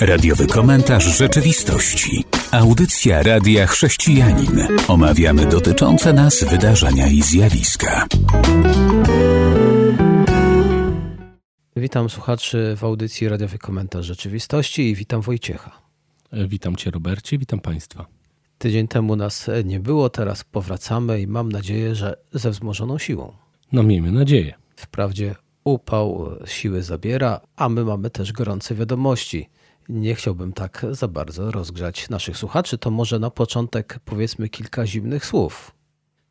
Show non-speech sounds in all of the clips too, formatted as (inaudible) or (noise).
Radiowy komentarz rzeczywistości. Audycja Radia Chrześcijanin. Omawiamy dotyczące nas wydarzenia i zjawiska. Witam słuchaczy w audycji Radiowy Komentarz Rzeczywistości i witam Wojciecha. Witam Cię Robercie, witam Państwa. Tydzień temu nas nie było, teraz powracamy i mam nadzieję, że ze wzmożoną siłą. No miejmy nadzieję. Wprawdzie upał siły zabiera, a my mamy też gorące wiadomości. Nie chciałbym tak za bardzo rozgrzać naszych słuchaczy, to może na początek powiedzmy kilka zimnych słów.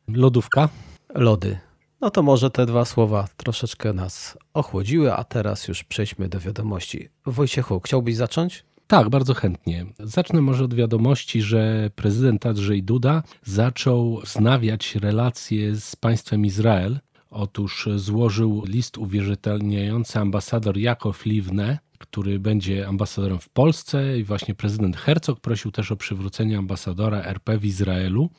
Lodówka? Lody. No to może te dwa słowa troszeczkę nas ochłodziły, a teraz już przejdźmy do wiadomości. Wojciechu, chciałbyś zacząć? Tak, bardzo chętnie. Zacznę może od wiadomości, że prezydent Andrzej Duda zaczął wznawiać relacje z państwem Izrael. Otóż złożył list uwierzytelniający ambasador Jakow Liwne, który będzie ambasadorem w Polsce i właśnie prezydent Herzog prosił też o przywrócenie ambasadora RP w Izraelu.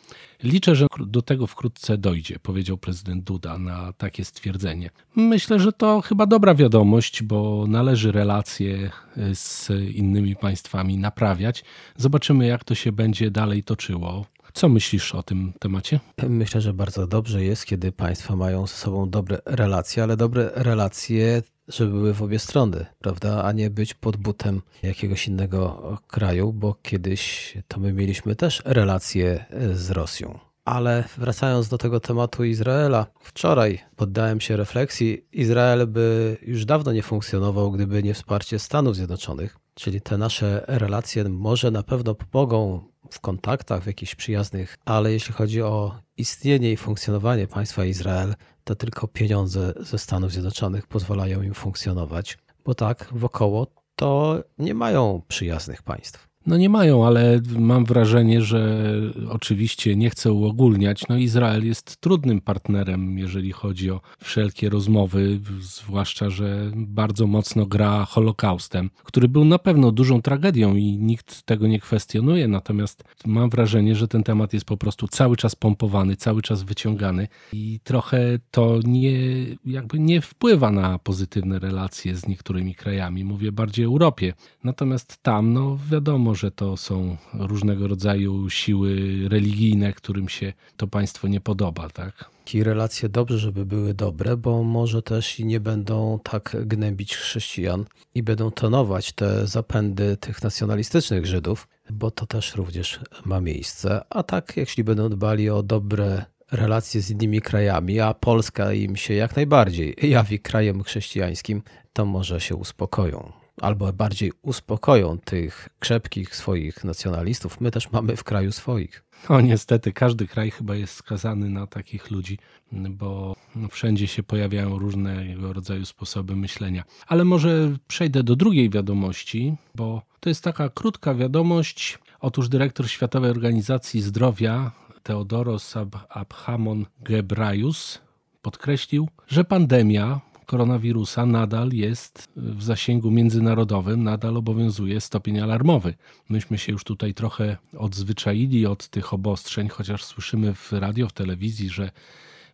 Liczę, że do tego wkrótce dojdzie, powiedział prezydent Duda na takie stwierdzenie. Myślę, że to chyba dobra wiadomość, bo należy relacje z innymi państwami naprawiać. Zobaczymy, jak to się będzie dalej toczyło. Co myślisz o tym temacie? Myślę, że bardzo dobrze jest, kiedy państwa mają ze sobą dobre relacje, ale dobre relacje, żeby były w obie strony, prawda? A nie być pod butem jakiegoś innego kraju, bo kiedyś to my mieliśmy też relacje z Rosją. Ale wracając do tego tematu Izraela, wczoraj poddałem się refleksji. Izrael by już dawno nie funkcjonował, gdyby nie wsparcie Stanów Zjednoczonych. Czyli te nasze relacje może na pewno pomogą w kontaktach, w jakichś przyjaznych, ale jeśli chodzi o istnienie i funkcjonowanie państwa Izrael, to tylko pieniądze ze Stanów Zjednoczonych pozwalają im funkcjonować, bo tak wokoło to nie mają przyjaznych państw. No nie mają, ale mam wrażenie, że oczywiście nie chcę uogólniać. No Izrael jest trudnym partnerem, jeżeli chodzi o wszelkie rozmowy, zwłaszcza, że bardzo mocno gra Holokaustem, który był na pewno dużą tragedią i nikt tego nie kwestionuje. Natomiast mam wrażenie, że ten temat jest po prostu cały czas pompowany, cały czas wyciągany i trochę to nie, jakby nie wpływa na pozytywne relacje z niektórymi krajami. Mówię bardziej o Europie. Natomiast tam, no wiadomo, że to są różnego rodzaju siły religijne, którym się to państwo nie podoba, tak? I relacje dobrze, żeby były dobre, bo może też i nie będą tak gnębić chrześcijan i będą tonować te zapędy tych nacjonalistycznych Żydów, bo to też również ma miejsce. A tak, jeśli będą dbali o dobre relacje z innymi krajami, a Polska im się jak najbardziej jawi krajem chrześcijańskim, to może się uspokoją albo bardziej uspokoją tych krzepkich swoich nacjonalistów. My też mamy w kraju swoich. No niestety, każdy kraj chyba jest skazany na takich ludzi, bo wszędzie się pojawiają różnego rodzaju sposoby myślenia. Ale może przejdę do drugiej wiadomości, bo to jest taka krótka wiadomość. Otóż dyrektor Światowej Organizacji Zdrowia Theodoros Abhamon Gebrajus podkreślił, że pandemia koronawirusa nadal jest w zasięgu międzynarodowym, nadal obowiązuje stopień alarmowy. Myśmy się już tutaj trochę odzwyczaili od tych obostrzeń, chociaż słyszymy w radio, w telewizji, że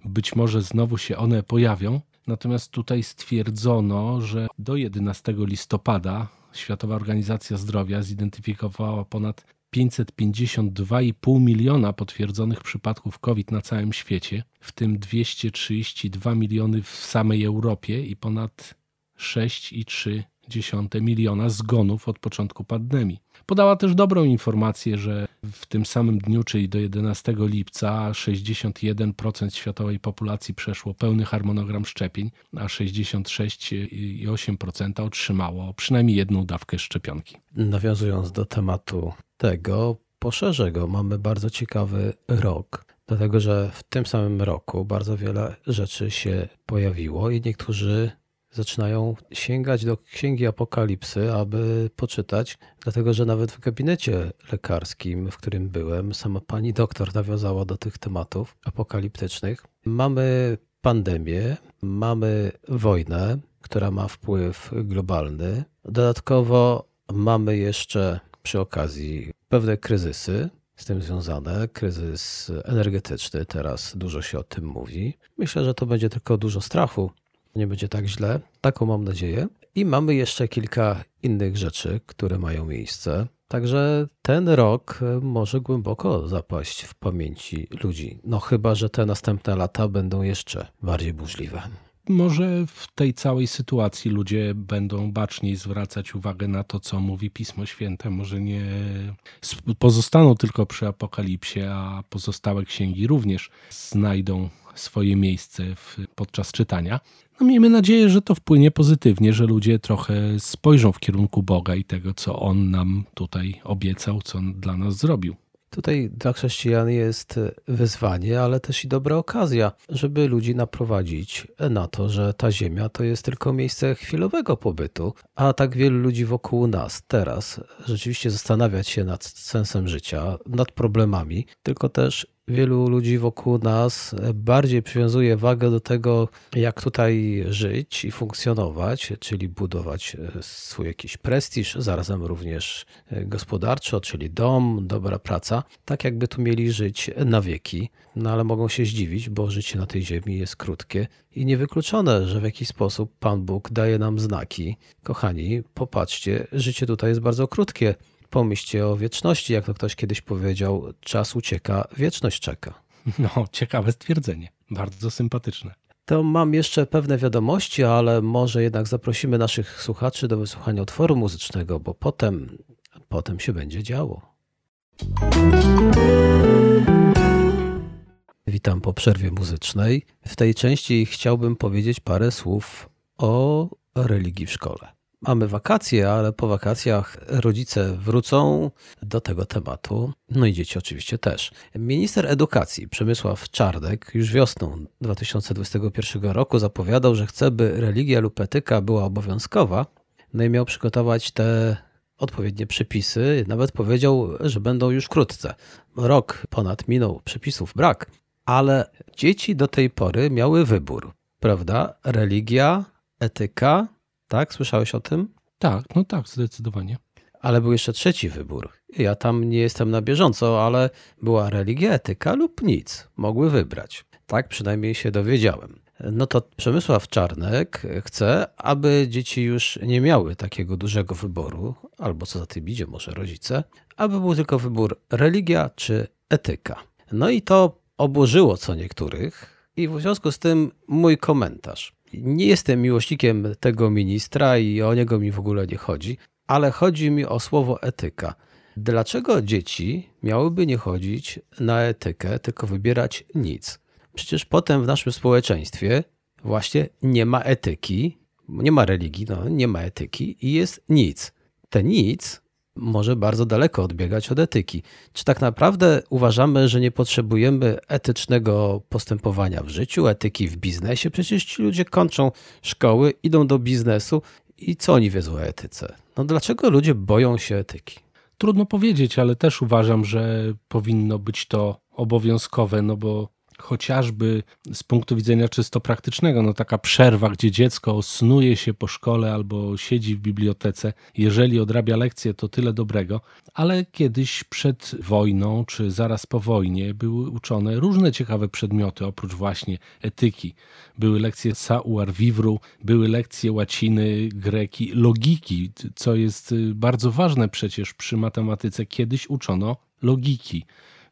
być może znowu się one pojawią. Natomiast tutaj stwierdzono, że do 11 listopada Światowa Organizacja Zdrowia zidentyfikowała ponad 552,5 miliona potwierdzonych przypadków COVID na całym świecie, w tym 232 miliony w samej Europie i ponad 6,3 miliona zgonów od początku pandemii. Podała też dobrą informację, że w tym samym dniu, czyli do 11 lipca, 61% światowej populacji przeszło pełny harmonogram szczepień, a 66,8% otrzymało przynajmniej jedną dawkę szczepionki. Nawiązując do tematu tego, poszerzę go. Mamy bardzo ciekawy rok, dlatego że w tym samym roku bardzo wiele rzeczy się pojawiło i niektórzy zaczynają sięgać do księgi Apokalipsy, aby poczytać, dlatego że nawet w gabinecie lekarskim, w którym byłem, sama pani doktor nawiązała do tych tematów apokaliptycznych. Mamy pandemię, mamy wojnę, która ma wpływ globalny. Dodatkowo mamy jeszcze przy okazji pewne kryzysy z tym związane, kryzys energetyczny, teraz dużo się o tym mówi. Myślę, że to będzie tylko dużo strachu, nie będzie tak źle, taką mam nadzieję. I mamy jeszcze kilka innych rzeczy, które mają miejsce. Także ten rok może głęboko zapaść w pamięci ludzi. No chyba, że te następne lata będą jeszcze bardziej burzliwe. Może w tej całej sytuacji ludzie będą baczniej zwracać uwagę na to, co mówi Pismo Święte. Może nie pozostaną tylko przy Apokalipsie, a pozostałe księgi również znajdą swoje miejsce w, podczas czytania. No miejmy nadzieję, że to wpłynie pozytywnie, że ludzie trochę spojrzą w kierunku Boga i tego, co On nam tutaj obiecał, co On dla nas zrobił. Tutaj dla chrześcijan jest wyzwanie, ale też i dobra okazja, żeby ludzi naprowadzić na to, że ta ziemia to jest tylko miejsce chwilowego pobytu, a tak wielu ludzi wokół nas teraz rzeczywiście zastanawiać się nad sensem życia, nad problemami, tylko też wielu ludzi wokół nas bardziej przywiązuje wagę do tego, jak tutaj żyć i funkcjonować, czyli budować e, swój jakiś prestiż, zarazem również e, gospodarczo, czyli dom, dobra praca, tak jakby tu mieli żyć na wieki. No ale mogą się zdziwić, bo życie na tej ziemi jest krótkie i niewykluczone, że w jakiś sposób Pan Bóg daje nam znaki. Kochani, popatrzcie, życie tutaj jest bardzo krótkie. Pomyślcie o wieczności, jak to ktoś kiedyś powiedział, czas ucieka, wieczność czeka. (laughs) No, ciekawe stwierdzenie, bardzo sympatyczne. To mam jeszcze pewne wiadomości, ale może jednak zaprosimy naszych słuchaczy do wysłuchania utworu muzycznego, bo potem, potem się będzie działo. Witam po przerwie muzycznej. W tej części chciałbym powiedzieć parę słów o religii w szkole. Mamy wakacje, ale po wakacjach rodzice wrócą do tego tematu, no i dzieci oczywiście też. Minister edukacji Przemysław Czardek już wiosną 2021 roku zapowiadał, że chce, by religia lub etyka była obowiązkowa, no i miał przygotować te odpowiednie przepisy. Nawet powiedział, że będą już wkrótce. Rok ponad minął, przepisów brak, ale dzieci do tej pory miały wybór, prawda? Religia, etyka tak? Słyszałeś o tym? Tak, no tak, zdecydowanie. Ale był jeszcze trzeci wybór. Ja tam nie jestem na bieżąco, ale była religia, etyka lub nic. Mogły wybrać. Tak przynajmniej się dowiedziałem. No to Przemysław Czarnek chce, aby dzieci już nie miały takiego dużego wyboru, albo co za tym idzie, może rodzice, aby był tylko wybór religia czy etyka. No i to oburzyło co niektórych, i w związku z tym mój komentarz. Nie jestem miłośnikiem tego ministra i o niego mi w ogóle nie chodzi, ale chodzi mi o słowo etyka. Dlaczego dzieci miałyby nie chodzić na etykę, tylko wybierać nic? Przecież potem w naszym społeczeństwie właśnie nie ma etyki, nie ma religii, no, nie ma etyki i jest nic. Te nic może bardzo daleko odbiegać od etyki. Czy tak naprawdę uważamy, że nie potrzebujemy etycznego postępowania w życiu, etyki w biznesie? Przecież ci ludzie kończą szkoły, idą do biznesu i co oni wiedzą o etyce? No dlaczego ludzie boją się etyki? Trudno powiedzieć, ale też uważam, że powinno być to obowiązkowe, no bo chociażby z punktu widzenia czysto praktycznego, no taka przerwa, gdzie dziecko snuje się po szkole albo siedzi w bibliotece, jeżeli odrabia lekcje, to tyle dobrego, ale kiedyś przed wojną czy zaraz po wojnie były uczone różne ciekawe przedmioty, oprócz właśnie etyki. Były lekcje savoir vivre, były lekcje łaciny, greki, logiki, co jest bardzo ważne przecież przy matematyce. Kiedyś uczono logiki.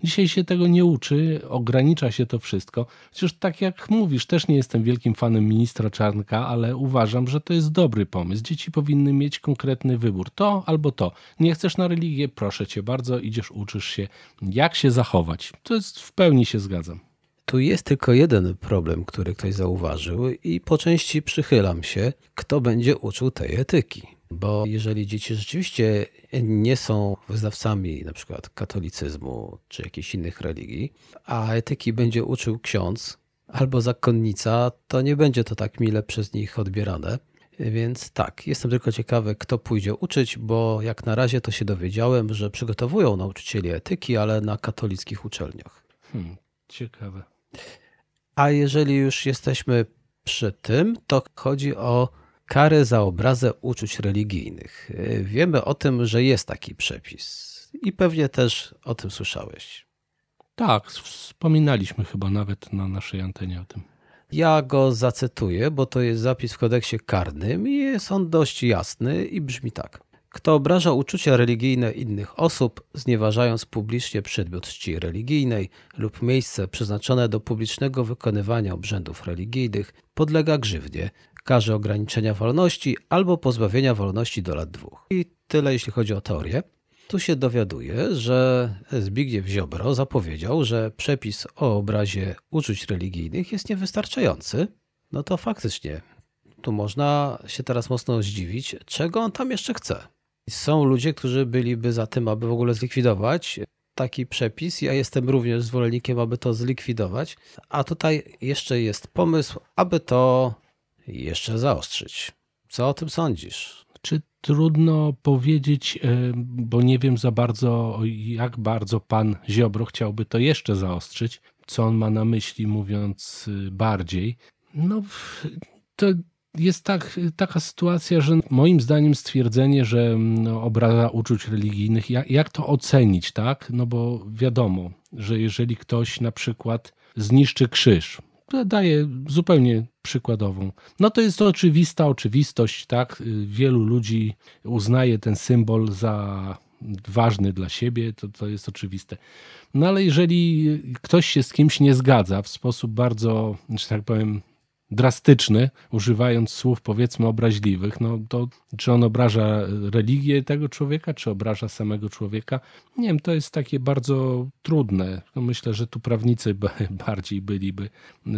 Dzisiaj się tego nie uczy, ogranicza się to wszystko. Przecież tak jak mówisz, też nie jestem wielkim fanem ministra Czarnka, ale uważam, że to jest dobry pomysł. Dzieci powinny mieć konkretny wybór. To albo to. Nie chcesz na religię? Proszę cię bardzo, idziesz, uczysz się, jak się zachować. To jest w pełni się zgadzam. Tu jest tylko jeden problem, który ktoś zauważył, i po części przychylam się, kto będzie uczył tej etyki. Bo jeżeli dzieci rzeczywiście nie są wyznawcami na przykład katolicyzmu czy jakichś innych religii, a etyki będzie uczył ksiądz albo zakonnica, to nie będzie to tak mile przez nich odbierane. Więc tak, jestem tylko ciekawy, kto pójdzie uczyć, bo jak na razie to się dowiedziałem, że przygotowują nauczycieli etyki, ale na katolickich uczelniach. Hmm, ciekawe. A jeżeli już jesteśmy przy tym, to chodzi o kary za obrazę uczuć religijnych. Wiemy o tym, że jest taki przepis i pewnie też o tym słyszałeś. Tak, wspominaliśmy chyba nawet na naszej antenie o tym. Ja go zacytuję, bo to jest zapis w kodeksie karnym i jest on dość jasny i brzmi tak. Kto obraża uczucia religijne innych osób, znieważając publicznie przedmiot czci religijnej lub miejsce przeznaczone do publicznego wykonywania obrzędów religijnych, podlega grzywnie, karze ograniczenia wolności albo pozbawienia wolności do lat dwóch. I tyle jeśli chodzi o teorię. Tu się dowiaduje, że Zbigniew Ziobro zapowiedział, że przepis o obrazie uczuć religijnych jest niewystarczający. No to faktycznie, tu można się teraz mocno zdziwić, czego on tam jeszcze chce. Są ludzie, którzy byliby za tym, aby w ogóle zlikwidować taki przepis. Ja jestem również zwolennikiem, aby to zlikwidować. A tutaj jeszcze jest pomysł, aby to jeszcze zaostrzyć. Co o tym sądzisz? Czy trudno powiedzieć, e, bo nie wiem za bardzo, jak bardzo pan Ziobro chciałby to jeszcze zaostrzyć, co on ma na myśli, mówiąc y, bardziej. No, to jest tak, taka sytuacja, że moim zdaniem stwierdzenie, że no, obraza uczuć religijnych, jak, jak to ocenić, tak? No bo wiadomo, że jeżeli ktoś na przykład zniszczy krzyż, daję zupełnie przykładową. No to jest to oczywista oczywistość, tak? Wielu ludzi uznaje ten symbol za ważny dla siebie, to, to jest oczywiste. No ale jeżeli ktoś się z kimś nie zgadza w sposób bardzo, że tak powiem, drastyczny, używając słów powiedzmy obraźliwych, no to czy on obraża religię tego człowieka, czy obraża samego człowieka? Nie wiem, to jest takie bardzo trudne. No myślę, że tu prawnicy (laughs) bardziej byliby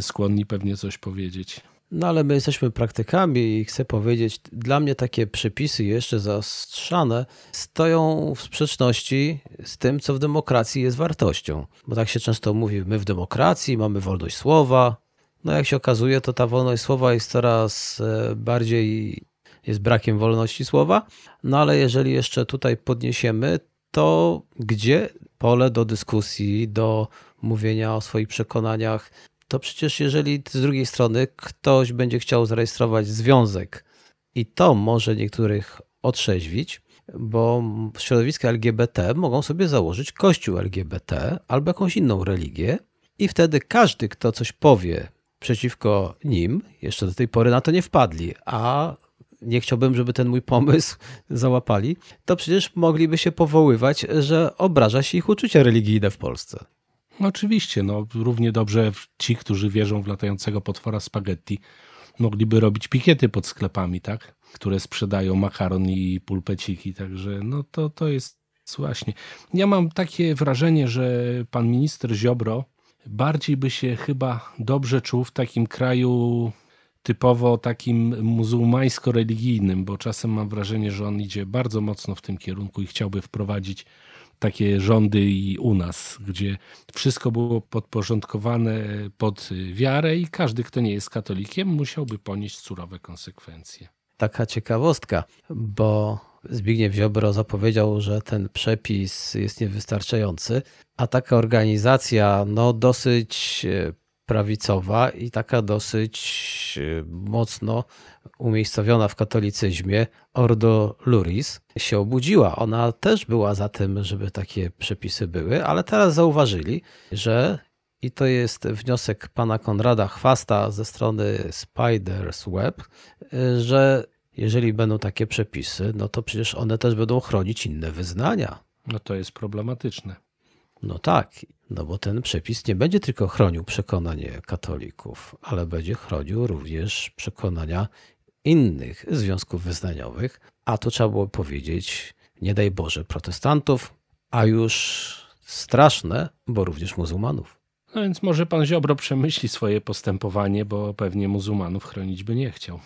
skłonni pewnie coś powiedzieć. No ale my jesteśmy praktykami i chcę powiedzieć, dla mnie takie przepisy jeszcze zaostrzane stoją w sprzeczności z tym, co w demokracji jest wartością. Bo tak się często mówi, my w demokracji mamy wolność słowa, no jak się okazuje, to ta wolność słowa jest coraz e, bardziej, jest brakiem wolności słowa. No ale jeżeli jeszcze tutaj podniesiemy, to gdzie pole do dyskusji, do mówienia o swoich przekonaniach, to przecież jeżeli z drugiej strony ktoś będzie chciał zarejestrować związek i to może niektórych otrzeźwić, bo środowiska LGBT mogą sobie założyć kościół LGBT albo jakąś inną religię i wtedy każdy, kto coś powie przeciwko nim, jeszcze do tej pory na to nie wpadli, a nie chciałbym, żeby ten mój pomysł (laughs) załapali, to przecież mogliby się powoływać, że obraża się ich uczucia religijne w Polsce. Oczywiście, no, równie dobrze ci, którzy wierzą w latającego potwora spaghetti, mogliby robić pikiety pod sklepami, tak? Które sprzedają makaron i pulpeciki, także no to, to jest właśnie. Ja mam takie wrażenie, że pan minister Ziobro bardziej by się chyba dobrze czuł w takim kraju typowo takim muzułmańsko-religijnym, bo czasem mam wrażenie, że on idzie bardzo mocno w tym kierunku i chciałby wprowadzić takie rządy i u nas, gdzie wszystko było podporządkowane pod wiarę i każdy, kto nie jest katolikiem, musiałby ponieść surowe konsekwencje. Taka ciekawostka, bo Zbigniew Ziobro zapowiedział, że ten przepis jest niewystarczający, a taka organizacja no, dosyć e, prawicowa i taka dosyć e, mocno umiejscowiona w katolicyzmie, Ordo Luris, się obudziła. Ona też była za tym, żeby takie przepisy były, ale teraz zauważyli, że i to jest wniosek pana Konrada Chwasta ze strony Spiders Web, e, że jeżeli będą takie przepisy, no to przecież one też będą chronić inne wyznania. No to jest problematyczne. No tak, no bo ten przepis nie będzie tylko chronił przekonanie katolików, ale będzie chronił również przekonania innych związków wyznaniowych, a to trzeba było powiedzieć, nie daj Boże, protestantów, a już straszne, bo również muzułmanów. No więc może pan Ziobro przemyśli swoje postępowanie, bo pewnie muzułmanów chronić by nie chciał.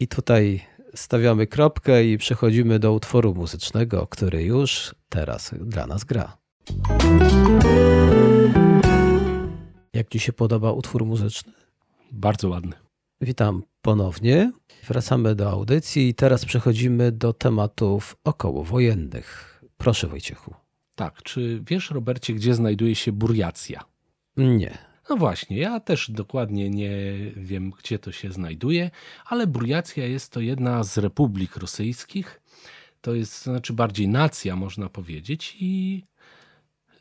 I tutaj stawiamy kropkę i przechodzimy do utworu muzycznego, który już teraz dla nas gra. Jak Ci się podoba utwór muzyczny? Bardzo ładny. Witam ponownie. Wracamy do audycji i teraz przechodzimy do tematów okołowojennych. Proszę Wojciechu. Tak, czy wiesz, Robercie, gdzie znajduje się Burjacja? Nie. No właśnie, ja też dokładnie nie wiem, gdzie to się znajduje, ale Burjacja jest to jedna z republik rosyjskich. To jest, to znaczy bardziej nacja, można powiedzieć, i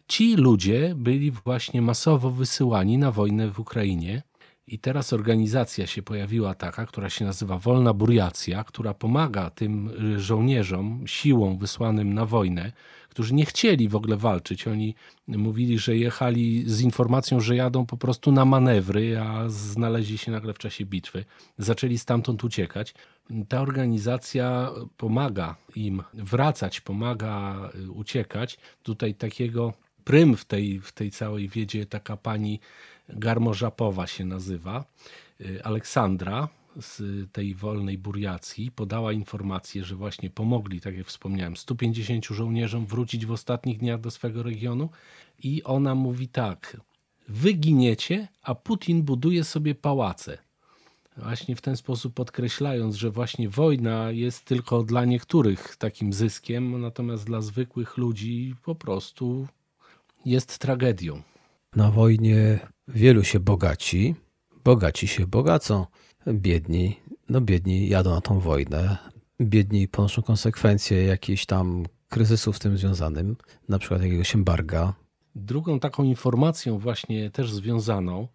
ci ludzie byli właśnie masowo wysyłani na wojnę w Ukrainie I teraz organizacja się pojawiła taka, która się nazywa Wolna Buriacja, która pomaga tym żołnierzom siłą wysłanym na wojnę, którzy nie chcieli w ogóle walczyć. Oni mówili, że jechali z informacją, że jadą po prostu na manewry, a znaleźli się nagle w czasie bitwy. Zaczęli stamtąd uciekać. Ta organizacja pomaga im wracać, pomaga uciekać. Tutaj takiego prym w tej, w tej całej wiedzie taka pani Garmożapowa się nazywa, y, Aleksandra z tej wolnej Buriacji podała informację, że właśnie pomogli, tak jak wspomniałem, 150 żołnierzom wrócić w ostatnich dniach do swego regionu i ona mówi tak, wy giniecie, a Putin buduje sobie pałace. Właśnie w ten sposób podkreślając, że właśnie wojna jest tylko dla niektórych takim zyskiem, natomiast dla zwykłych ludzi po prostu jest tragedią. Na wojnie wielu się bogaci, bogaci się bogacą, biedni, no biedni jadą na tą wojnę, biedni ponoszą konsekwencje jakichś tam kryzysów z tym związanym, na przykład jakiegoś embarga. Drugą taką informacją właśnie też związaną,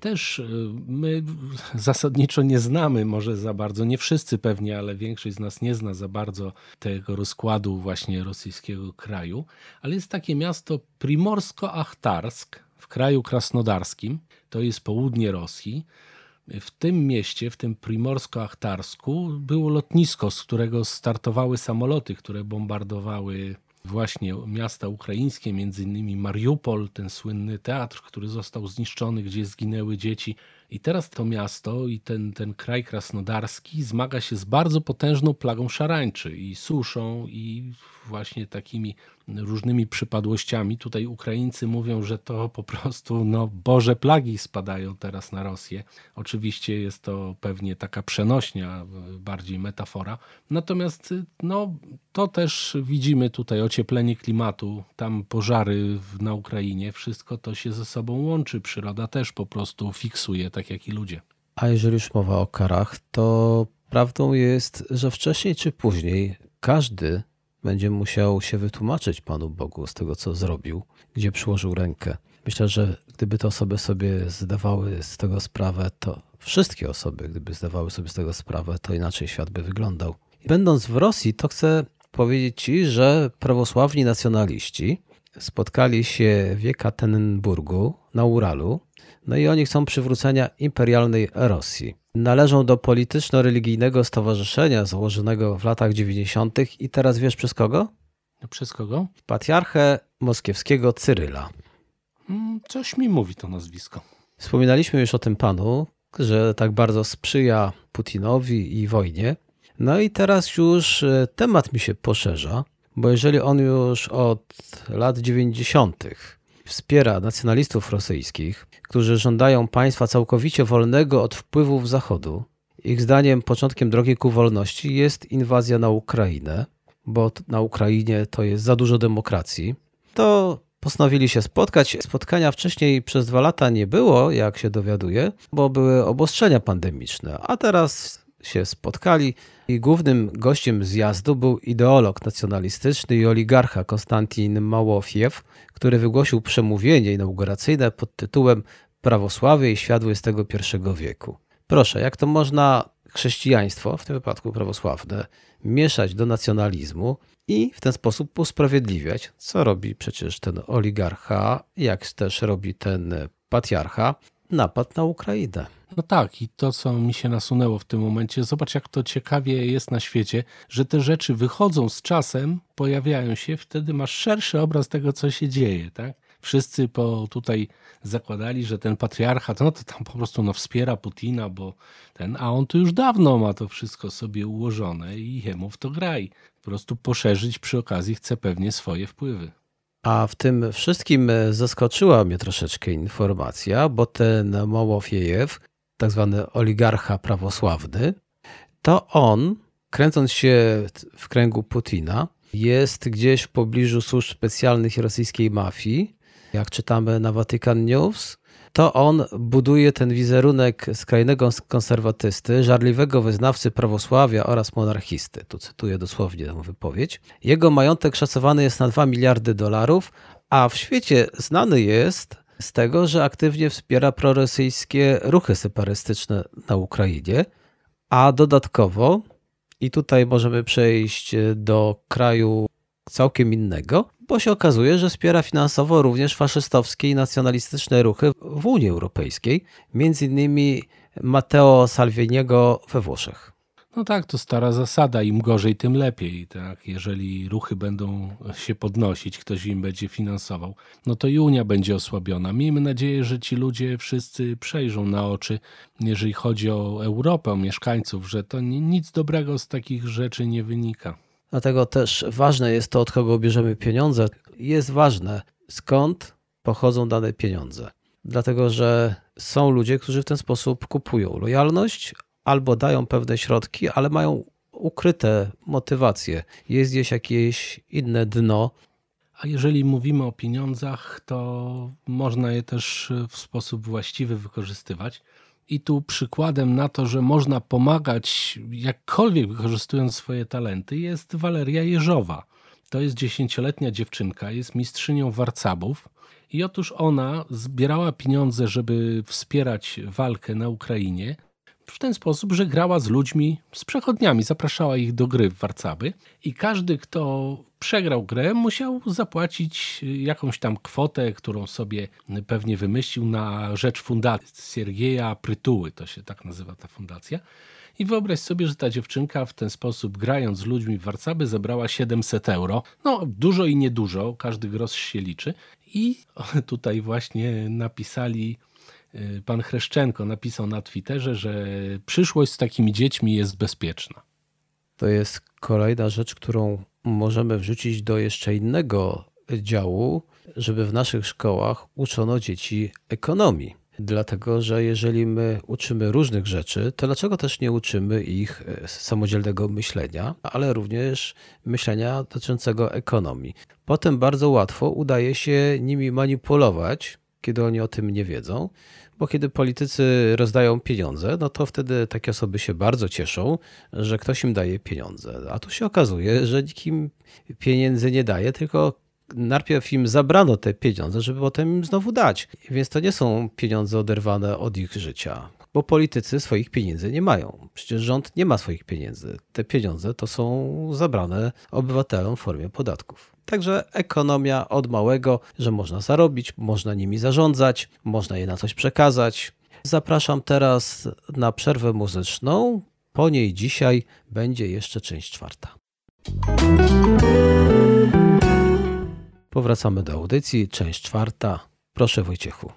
też y, my zasadniczo nie znamy może za bardzo, nie wszyscy pewnie, ale większość z nas nie zna za bardzo tego rozkładu właśnie rosyjskiego kraju, ale jest takie miasto Primorsko-Achtarsk w kraju krasnodarskim, to jest południe Rosji. W tym mieście, w tym Primorsko-Achtarsku było lotnisko, z którego startowały samoloty, które bombardowały właśnie miasta ukraińskie, między innymi Mariupol, ten słynny teatr, który został zniszczony, gdzie zginęły dzieci. I teraz to miasto i ten, ten kraj krasnodarski zmaga się z bardzo potężną plagą szarańczy i suszą i właśnie takimi różnymi przypadłościami. Tutaj Ukraińcy mówią, że to po prostu no, Boże plagi spadają teraz na Rosję. Oczywiście jest to pewnie taka przenośnia, bardziej metafora. Natomiast no, to też widzimy tutaj ocieplenie klimatu, tam pożary na Ukrainie, wszystko to się ze sobą łączy. Przyroda też po prostu fiksuje, tak jak i ludzie. A jeżeli już mowa o karach, to prawdą jest, że wcześniej czy później każdy będzie musiał się wytłumaczyć Panu Bogu z tego, co zrobił, gdzie przyłożył rękę. Myślę, że gdyby te osoby sobie zdawały z tego sprawę, to wszystkie osoby, gdyby zdawały sobie z tego sprawę, to inaczej świat by wyglądał. Będąc w Rosji, to chcę powiedzieć Ci, że prawosławni nacjonaliści spotkali się w Jekaterynburgu na Uralu, no i oni chcą przywrócenia imperialnej Rosji. Należą do polityczno-religijnego stowarzyszenia założonego w latach 90. i teraz wiesz przez kogo? No przez kogo? Patriarchę moskiewskiego Cyryla. Mm, coś mi mówi to nazwisko. Wspominaliśmy już o tym panu, że tak bardzo sprzyja Putinowi i wojnie. No i teraz już e, temat mi się poszerza, bo jeżeli on już od lat 90. wspiera nacjonalistów rosyjskich, którzy żądają państwa całkowicie wolnego od wpływów Zachodu, ich zdaniem początkiem drogi ku wolności jest inwazja na Ukrainę, bo na Ukrainie to jest za dużo demokracji, to postanowili się spotkać. Spotkania wcześniej przez dwa lata nie było, jak się dowiaduje, bo były obostrzenia pandemiczne, a teraz się spotkali i głównym gościem zjazdu był ideolog nacjonalistyczny i oligarcha Konstantin Małofiew, który wygłosił przemówienie inauguracyjne pod tytułem Prawosławie i świat XXI wieku. Proszę, jak to można chrześcijaństwo, w tym wypadku prawosławne, mieszać do nacjonalizmu i w ten sposób usprawiedliwiać, co robi przecież ten oligarcha, jak też robi ten patriarcha, napad na Ukrainę. No tak, i to, co mi się nasunęło w tym momencie, zobacz, jak to ciekawie jest na świecie, że te rzeczy wychodzą z czasem, pojawiają się, wtedy masz szerszy obraz tego, co się dzieje, tak? Wszyscy po tutaj zakładali, że ten patriarchat, no to tam po prostu no, wspiera Putina, bo ten, a on tu już dawno ma to wszystko sobie ułożone i jemu w to graj. Po prostu poszerzyć przy okazji chce pewnie swoje wpływy. A w tym wszystkim zaskoczyła mnie troszeczkę informacja, bo ten Mołofiejew tak zwany oligarcha prawosławny, to on, kręcąc się w kręgu Putina, jest gdzieś w pobliżu służb specjalnych rosyjskiej mafii. Jak czytamy na Vatican News, to on buduje ten wizerunek skrajnego konserwatysty, żarliwego wyznawcy prawosławia oraz monarchisty. Tu cytuję dosłownie tę wypowiedź. Jego majątek szacowany jest na 2 miliardy dolarów, a w świecie znany jest z tego, że aktywnie wspiera prorosyjskie ruchy separatystyczne na Ukrainie, a dodatkowo, i tutaj możemy przejść do kraju całkiem innego, bo się okazuje, że wspiera finansowo również faszystowskie i nacjonalistyczne ruchy w Unii Europejskiej, między innymi Matteo Salviniego we Włoszech. No tak, to stara zasada, im gorzej, tym lepiej. Tak? Jeżeli ruchy będą się podnosić, ktoś im będzie finansował, no to i Unia będzie osłabiona. Miejmy nadzieję, że ci ludzie wszyscy przejrzą na oczy, jeżeli chodzi o Europę, o mieszkańców, że to nic dobrego z takich rzeczy nie wynika. Dlatego też ważne jest to, od kogo bierzemy pieniądze. Jest ważne, skąd pochodzą dane pieniądze. Dlatego, że są ludzie, którzy w ten sposób kupują lojalność albo dają pewne środki, ale mają ukryte motywacje. Jest gdzieś jakieś inne dno. A jeżeli mówimy o pieniądzach, to można je też w sposób właściwy wykorzystywać. I tu przykładem na to, że można pomagać jakkolwiek wykorzystując swoje talenty, jest Waleria Jeżowa. To jest dziesięcioletnia dziewczynka, jest mistrzynią warcabów. I otóż ona zbierała pieniądze, żeby wspierać walkę na Ukrainie w ten sposób, że grała z ludźmi, z przechodniami, zapraszała ich do gry w warcaby i każdy, kto przegrał grę, musiał zapłacić jakąś tam kwotę, którą sobie pewnie wymyślił na rzecz fundacji Siergieja Prytuły, to się tak nazywa ta fundacja. I wyobraź sobie, że ta dziewczynka w ten sposób, grając z ludźmi w warcaby, zebrała 700 euro. No, dużo i niedużo, każdy grosz się liczy. I (laughs) tutaj właśnie napisali Y, pan Chreszczenko napisał na Twitterze, że przyszłość z takimi dziećmi jest bezpieczna. To jest kolejna rzecz, którą możemy wrzucić do jeszcze innego działu, żeby w naszych szkołach uczono dzieci ekonomii. Dlatego, że jeżeli my uczymy różnych rzeczy, to dlaczego też nie uczymy ich e, samodzielnego myślenia, ale również myślenia dotyczącego ekonomii? Potem bardzo łatwo udaje się nimi manipulować, kiedy oni o tym nie wiedzą, bo kiedy politycy rozdają pieniądze, no to wtedy takie osoby się bardzo cieszą, że ktoś im daje pieniądze. A tu się okazuje, że nikim pieniędzy nie daje, tylko najpierw im zabrano te pieniądze, żeby potem im znowu dać. Więc to nie są pieniądze oderwane od ich życia, bo politycy swoich pieniędzy nie mają. Przecież rząd nie ma swoich pieniędzy. Te pieniądze to są zabrane obywatelom w formie podatków. Także ekonomia od małego, że można zarobić, można nimi zarządzać, można je na coś przekazać. Zapraszam teraz na przerwę muzyczną. Po niej dzisiaj będzie jeszcze część czwarta. Powracamy do audycji, część czwarta. Proszę Wojciechu.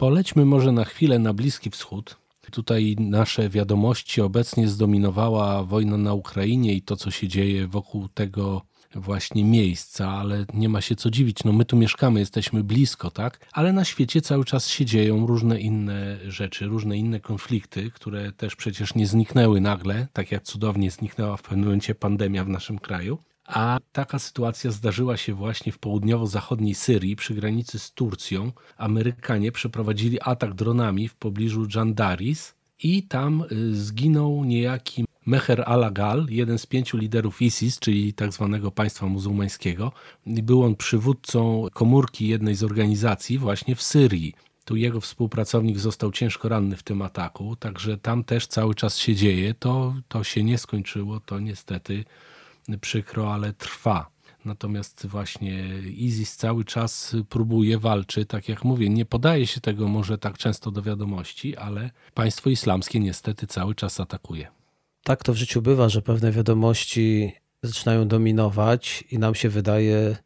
Polećmy może na chwilę na Bliski Wschód. Tutaj nasze wiadomości obecnie zdominowała wojna na Ukrainie i to, co się dzieje wokół tego właśnie miejsca, ale nie ma się co dziwić. No my tu mieszkamy, jesteśmy blisko, tak? Ale na świecie cały czas się dzieją różne inne rzeczy, różne inne konflikty, które też przecież nie zniknęły nagle, tak jak cudownie zniknęła w pewnym momencie pandemia w naszym kraju. A taka sytuacja zdarzyła się właśnie w południowo-zachodniej Syrii przy granicy z Turcją. Amerykanie przeprowadzili atak dronami w pobliżu Jandaris i tam y, zginął niejaki Meher al-Agal, jeden z pięciu liderów ISIS, czyli tak zwanego państwa muzułmańskiego. Był on przywódcą komórki jednej z organizacji właśnie w Syrii. Tu jego współpracownik został ciężko ranny w tym ataku, także tam też cały czas się dzieje. To, to się nie skończyło, to niestety przykro, ale trwa. Natomiast właśnie ISIS cały czas próbuje, walczy, tak jak mówię, nie podaje się tego może tak często do wiadomości, ale państwo islamskie niestety cały czas atakuje. Tak to w życiu bywa, że pewne wiadomości zaczynają dominować i nam się wydaje,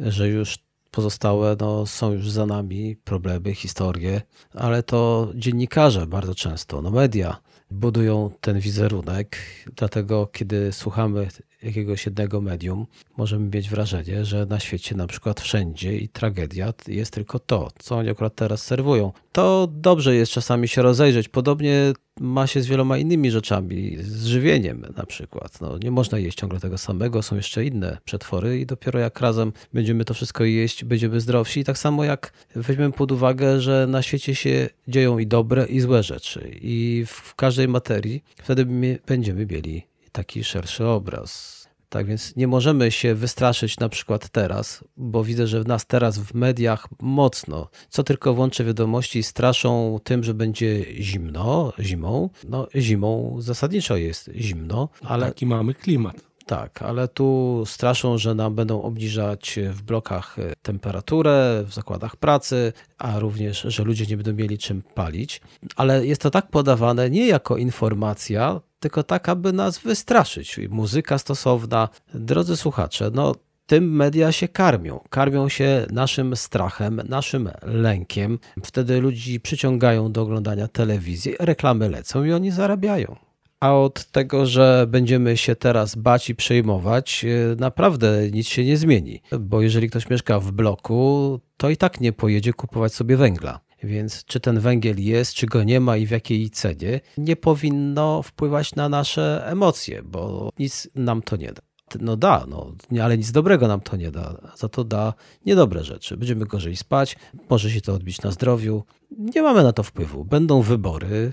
że już pozostałe no, są już za nami, problemy, historie, ale to dziennikarze bardzo często, no media budują ten wizerunek, dlatego kiedy słuchamy jakiegoś jednego medium, możemy mieć wrażenie, że na świecie na przykład wszędzie i tragedia jest tylko to, co oni akurat teraz serwują. To dobrze jest czasami się rozejrzeć. Podobnie ma się z wieloma innymi rzeczami, z żywieniem na przykład. No, nie można jeść ciągle tego samego, są jeszcze inne przetwory i dopiero jak razem będziemy to wszystko jeść, będziemy zdrowsi. I tak samo jak weźmiemy pod uwagę, że na świecie się dzieją i dobre i złe rzeczy i w każdej materii wtedy będziemy mieli taki szerszy obraz. Tak więc nie możemy się wystraszyć na przykład teraz, bo widzę, że nas teraz w mediach mocno, co tylko włączę wiadomości, straszą tym, że będzie zimno, zimą. No zimą zasadniczo jest zimno, ale... Taki mamy klimat. Tak, ale tu straszą, że nam będą obniżać w blokach temperaturę, w zakładach pracy, a również, że ludzie nie będą mieli czym palić. Ale jest to tak podawane nie jako informacja, tylko tak, aby nas wystraszyć. Muzyka stosowna. Drodzy słuchacze, no tym media się karmią. Karmią się naszym strachem, naszym lękiem. Wtedy ludzi przyciągają do oglądania telewizji, reklamy lecą i oni zarabiają. A od tego, że będziemy się teraz bać i przejmować, e, naprawdę nic się nie zmieni. Bo jeżeli ktoś mieszka w bloku, to i tak nie pojedzie kupować sobie węgla. Więc czy ten węgiel jest, czy go nie ma i w jakiej cenie, nie powinno wpływać na nasze emocje, bo nic nam to nie da. No da, no, ale nic dobrego nam to nie da. Za to da niedobre rzeczy. Będziemy gorzej spać, może się to odbić na zdrowiu. Nie mamy na to wpływu. Będą wybory,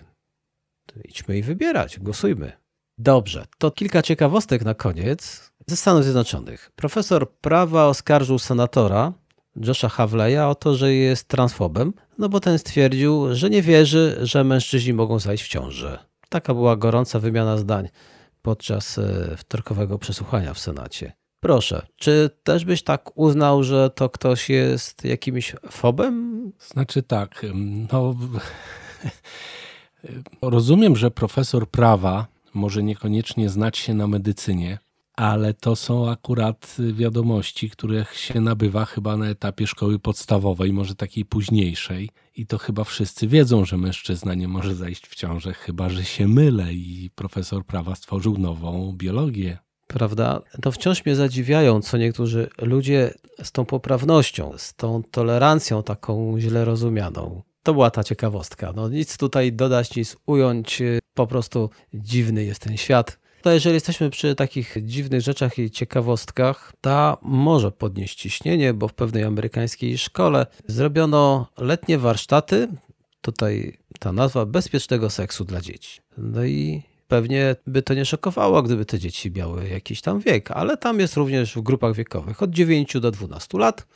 idźmy i wybierać, głosujmy. Dobrze, to kilka ciekawostek na koniec ze Stanów Zjednoczonych. Profesor prawa oskarżył senatora Josha Havleya o to, że jest transfobem, no bo ten stwierdził, że nie wierzy, że mężczyźni mogą zajść w ciążę. Taka była gorąca wymiana zdań podczas e, wtorkowego przesłuchania w Senacie. Proszę, czy też byś tak uznał, że to ktoś jest jakimś fobem? Znaczy tak, no (laughs) rozumiem, że profesor prawa może niekoniecznie znać się na medycynie, ale to są akurat wiadomości, których się nabywa chyba na etapie szkoły podstawowej, może takiej późniejszej. I to chyba wszyscy wiedzą, że mężczyzna nie może zajść w ciążę, chyba że się mylę i profesor prawa stworzył nową biologię. Prawda? To wciąż mnie zadziwiają, co niektórzy ludzie z tą poprawnością, z tą tolerancją taką źle rozumianą. To była ta ciekawostka. No nic tutaj dodać, nic ująć. Po prostu dziwny jest ten świat. To jeżeli jesteśmy przy takich dziwnych rzeczach i ciekawostkach, ta może podnieść ciśnienie, bo w pewnej amerykańskiej szkole zrobiono letnie warsztaty, tutaj ta nazwa bezpiecznego seksu dla dzieci. No i pewnie by to nie szokowało, gdyby te dzieci miały jakiś tam wiek, ale tam jest również w grupach wiekowych od 9 do 12 lat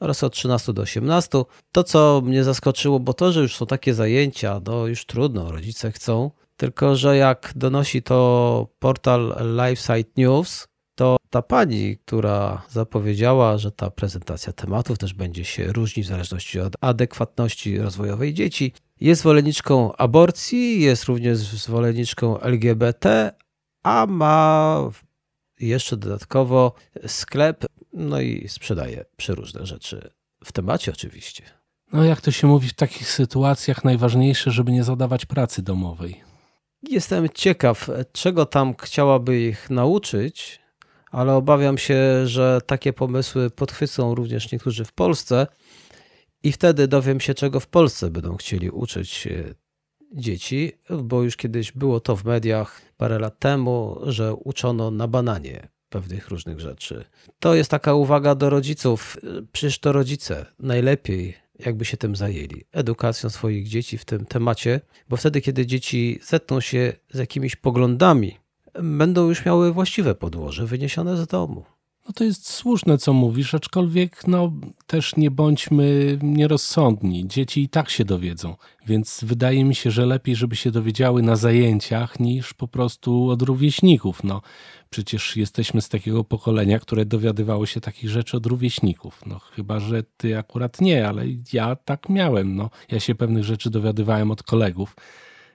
oraz od 13 do 18. To, co mnie zaskoczyło, bo to, że już są takie zajęcia, no już trudno, rodzice chcą, tylko, że jak donosi to portal LifeSite News, to ta pani, która zapowiedziała, że ta prezentacja tematów też będzie się różnić w zależności od adekwatności rozwojowej dzieci, jest zwolenniczką aborcji, jest również zwolenniczką LGBT, a ma jeszcze dodatkowo sklep, no i sprzedaje przeróżne rzeczy w temacie oczywiście. No jak to się mówi w takich sytuacjach, najważniejsze, żeby nie zadawać pracy domowej. Jestem ciekaw, czego tam chciałaby ich nauczyć, ale obawiam się, że takie pomysły podchwycą również niektórzy w Polsce i wtedy dowiem się, czego w Polsce będą chcieli uczyć e, dzieci, bo już kiedyś było to w mediach parę lat temu, że uczono na bananie pewnych różnych rzeczy. To jest taka uwaga do rodziców. Przecież to rodzice najlepiej jakby się tym zajęli, edukacją swoich dzieci w tym temacie, bo wtedy, kiedy dzieci zetną się z jakimiś poglądami, będą już miały właściwe podłoże wyniesione z domu. No to jest słuszne, co mówisz, aczkolwiek no, też nie bądźmy nierozsądni. Dzieci i tak się dowiedzą, więc wydaje mi się, że lepiej, żeby się dowiedziały na zajęciach, niż po prostu od rówieśników. No, przecież jesteśmy z takiego pokolenia, które dowiadywało się takich rzeczy od rówieśników. No, chyba, że ty akurat nie, ale ja tak miałem. No, ja się pewnych rzeczy dowiadywałem od kolegów.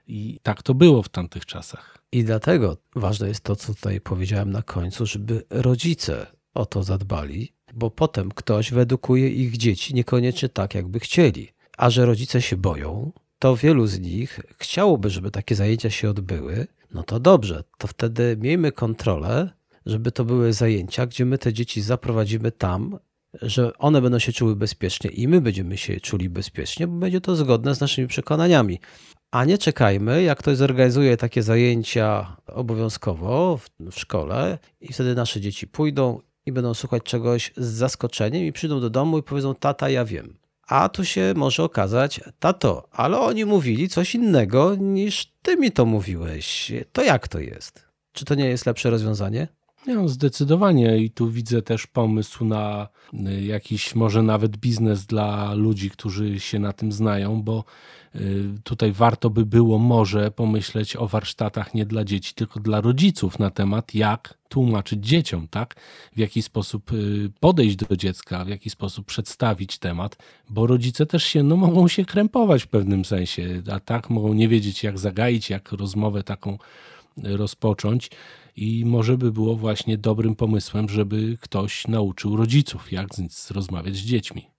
I tak to było w tamtych czasach. I dlatego ważne jest to, co tutaj powiedziałem na końcu, żeby rodzice o to zadbali, bo potem ktoś wyedukuje ich dzieci niekoniecznie tak, jakby chcieli. A że rodzice się boją, to wielu z nich chciałoby, żeby takie zajęcia się odbyły, no to dobrze, to wtedy miejmy kontrolę, żeby to były zajęcia, gdzie my te dzieci zaprowadzimy tam, że one będą się czuły bezpiecznie i my będziemy się czuli bezpiecznie, bo będzie to zgodne z naszymi przekonaniami. A nie czekajmy, jak ktoś zorganizuje takie zajęcia obowiązkowo w, w szkole i wtedy nasze dzieci pójdą i będą słuchać czegoś z zaskoczeniem i przyjdą do domu i powiedzą: Tata, ja wiem. A tu się może okazać, tato, ale oni mówili coś innego niż ty mi to mówiłeś. To jak to jest? Czy to nie jest lepsze rozwiązanie? No, zdecydowanie i tu widzę też pomysł na y, jakiś może nawet biznes dla ludzi, którzy się na tym znają, bo y, tutaj warto by było może pomyśleć o warsztatach nie dla dzieci, tylko dla rodziców na temat, jak tłumaczyć dzieciom, tak? W jaki sposób y, podejść do dziecka, w jaki sposób przedstawić temat, bo rodzice też się, no, mogą się krępować w pewnym sensie, a tak mogą nie wiedzieć, jak zagaić, jak rozmowę taką rozpocząć i może by było właśnie dobrym pomysłem, żeby ktoś nauczył rodziców, jak rozmawiać z dziećmi.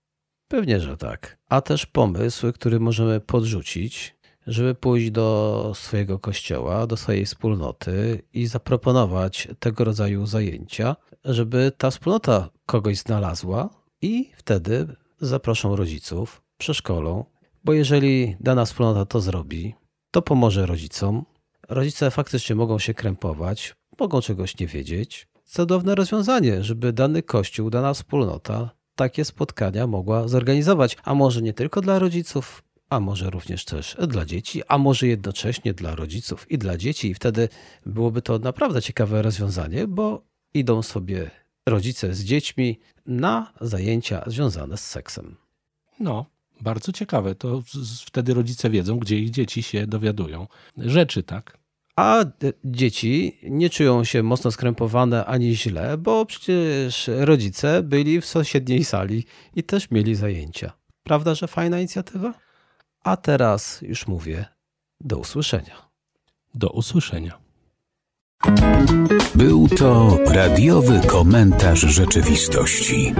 Pewnie, że tak. A też pomysł, który możemy podrzucić, żeby pójść do swojego kościoła, do swojej wspólnoty i zaproponować tego rodzaju zajęcia, żeby ta wspólnota kogoś znalazła i wtedy zaproszą rodziców, przeszkolą, bo jeżeli dana wspólnota to zrobi, to pomoże rodzicom. Rodzice faktycznie mogą się krępować, mogą czegoś nie wiedzieć. Cudowne rozwiązanie, żeby dany kościół, dana wspólnota takie spotkania mogła zorganizować, a może nie tylko dla rodziców, a może również też dla dzieci, a może jednocześnie dla rodziców i dla dzieci. I wtedy byłoby to naprawdę ciekawe rozwiązanie, bo idą sobie rodzice z dziećmi na zajęcia związane z seksem. No, bardzo ciekawe. To wtedy rodzice wiedzą, gdzie ich dzieci się dowiadują rzeczy, tak? A dzieci nie czują się mocno skrępowane ani źle, bo przecież rodzice byli w sąsiedniej sali i też mieli zajęcia. Prawda, że fajna inicjatywa? A teraz już mówię, do usłyszenia. Do usłyszenia. Był to radiowy komentarz rzeczywistości.